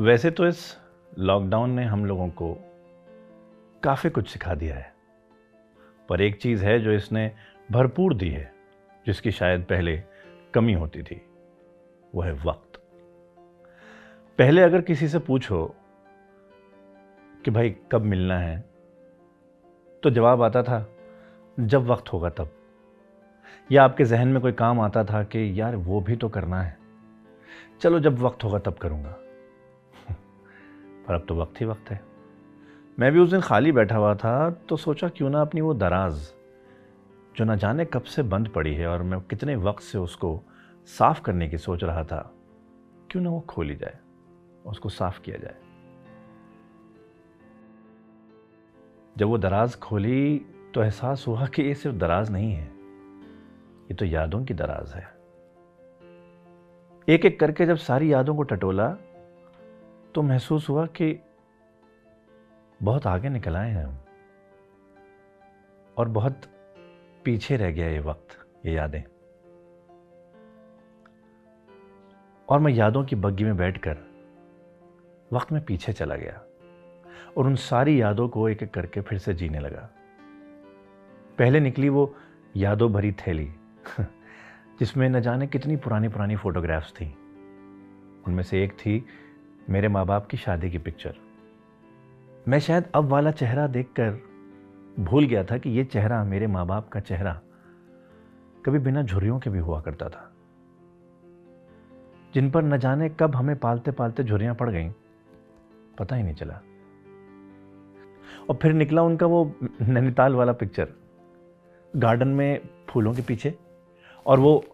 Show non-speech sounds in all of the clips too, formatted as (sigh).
वैसे तो इस लॉकडाउन ने हम लोगों को काफ़ी कुछ सिखा दिया है। पर एक चीज़ है जो इसने भरपूर दी है, जिसकी शायद पहले कमी होती थी, वो है वक्त। पहले अगर किसी से पूछो कि भाई कब मिलना है तो जवाब आता था, जब वक्त होगा तब। या आपके जहन में कोई काम आता था कि यार वो भी तो करना है। चलो जब वक्त होगा तब करूँगा। पर अब तो वक्त ही वक्त है। मैं भी उस दिन खाली बैठा हुआ था तो सोचा क्यों ना अपनी वो दराज, जो ना जाने कब से बंद पड़ी है और मैं कितने वक्त से उसको साफ़ करने की सोच रहा था, क्यों ना वो खोली जाए, उसको साफ़ किया जाए। जब वो दराज खोली तो एहसास हुआ कि ये सिर्फ़ दराज नहीं है, ये तो यादों की दराज है। एक एक करके जब सारी यादों को टटोला तो महसूस हुआ कि बहुत आगे निकल आए हैं हम। और बहुत पीछे रह गया ये वक्त, ये यादें। और मैं यादों की बग्गी में बैठकर वक्त में पीछे चला गया और उन सारी यादों को एक एक करके फिर से जीने लगा। पहले निकली वो यादों भरी थैली, (laughs) जिसमें न जाने कितनी पुरानी पुरानी फोटोग्राफ्स थी। उनमें से एक थी मेरे माँ बाप की शादी की पिक्चर मैं शायद अब वाला चेहरा देखकर भूल गया था कि ये चेहरा मेरे माँ बाप का चेहरा कभी बिना झुरियों के भी हुआ करता था। जिन पर न जाने कब हमें पालते पालते झुरियाँ पड़ गईं, पता ही नहीं चला। और फिर निकला उनका वो नैनीताल वाला पिक्चर गार्डन में फूलों के पीछे और वो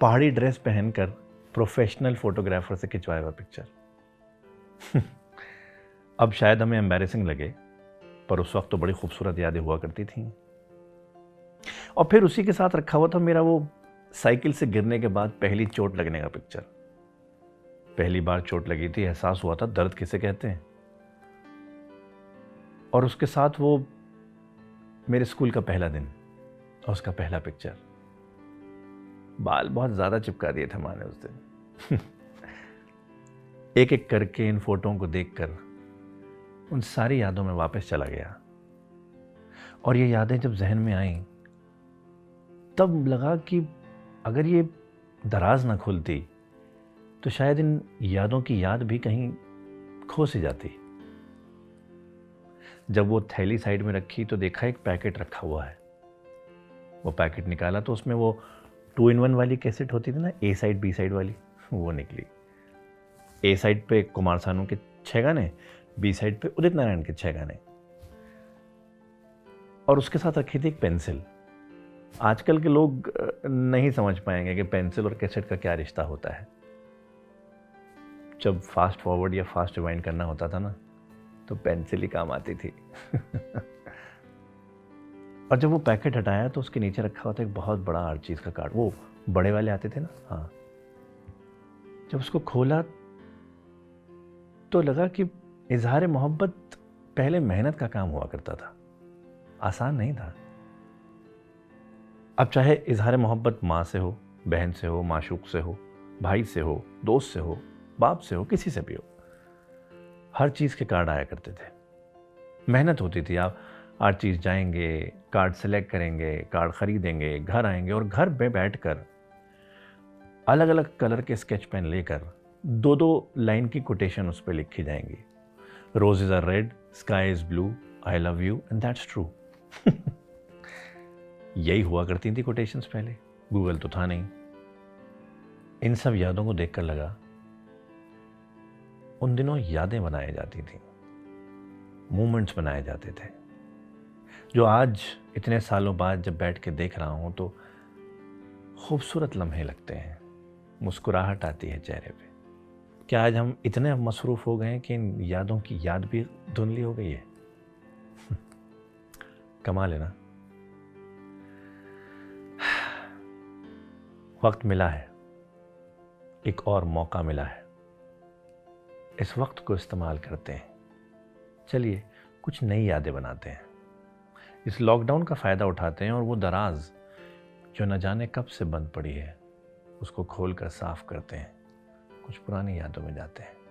पहाड़ी ड्रेस पहनकर प्रोफेशनल फोटोग्राफर से खिंचवाया हुआ पिक्चर (laughs) अब शायद हमें एम्बेरसिंग लगे, पर उस वक्त तो बड़ी खूबसूरत यादें हुआ करती थी। और फिर उसी के साथ रखा हुआ था मेरा वो साइकिल से गिरने के बाद पहली चोट लगने का पिक्चर पहली बार चोट लगी थी, एहसास हुआ था, दर्द किसे कहते हैं? और उसके साथ वो मेरे स्कूल का पहला दिन और उसका पहला पिक्चर बाल बहुत ज़्यादा चिपका दिए थे माने उस दिन। (laughs) एक एक करके इन फोटों को देखकर उन सारी यादों में वापस चला गया। और ये यादें जब जहन में आई, तब लगा कि अगर ये दराज ना खुलती तो शायद इन यादों की याद भी कहीं खो सी जाती। जब वो थैली साइड में रखी तो देखा एक पैकेट रखा हुआ है। वो पैकेट निकाला तो उसमें वो टू इन वन वाली कैसेट होती थी ना, ए साइड, बी साइड वाली, वो निकली। ए साइड पे कुमार सानू के छः गाने बी साइड पे उदित नारायण के छः गाने। और उसके साथ रखी थी एक पेंसिल। आजकल के लोग नहीं समझ पाएँगे कि पेंसिल और कैसेट का क्या रिश्ता होता है। जब फास्ट फॉरवर्ड या फास्ट रिवाइंड करना होता था ना तो पेंसिल ही काम आती थी। (laughs) और जब वो पैकेट हटाया तो उसके नीचे रखा हुआ था एक बहुत बड़ा हर चीज़ का कार्ड। वो बड़े वाले आते थे ना हाँ। जब उसको खोला तो लगा कि इजहार मोहब्बत पहले मेहनत का काम हुआ करता था। आसान नहीं था। अब चाहे इजहार मोहब्बत माँ से हो, बहन से हो, माशूक से हो, भाई से हो, दोस्त से हो, बाप से हो, किसी से भी हो, हर चीज़ के कार्ड आया करते थे। मेहनत होती थी, आप हर चीज़ जाएँगे, कार्ड सेलेक्ट करेंगे, कार्ड ख़रीदेंगे, घर आएँगे और घर में बैठ कर अलग अलग कलर के स्केच पेन लेकर दो दो लाइन की कोटेशन उस पर लिखी जाएँगी। Roses are red sky is blue I love you and that's true यही हुआ करती थी कोटेशंस पहले। गूगल तो था नहीं। इन सब यादों को देखकर लगा, उन दिनों यादें बनाई जाती थी। मोमेंट्स बनाए जाते थे। जो आज, इतने सालों बाद जब बैठ के देख रहा हूँ तो खूबसूरत लम्हे लगते हैं। मुस्कुराहट आती है चेहरे पे। क्या आज हम इतने मसरूफ़ हो गए हैं कि इन यादों की याद भी धुंधली हो गई है? (laughs) कमा लेना (sighs) वक्त मिला है। एक और मौका मिला है। इस वक्त को इस्तेमाल करते हैं। चलिए, कुछ नई यादें बनाते हैं। इस लॉकडाउन का फ़ायदा उठाते हैं और वो दराज जो न जाने कब से बंद पड़ी है, उसको खोल कर साफ़ करते हैं। कुछ पुरानी यादों में जाते हैं।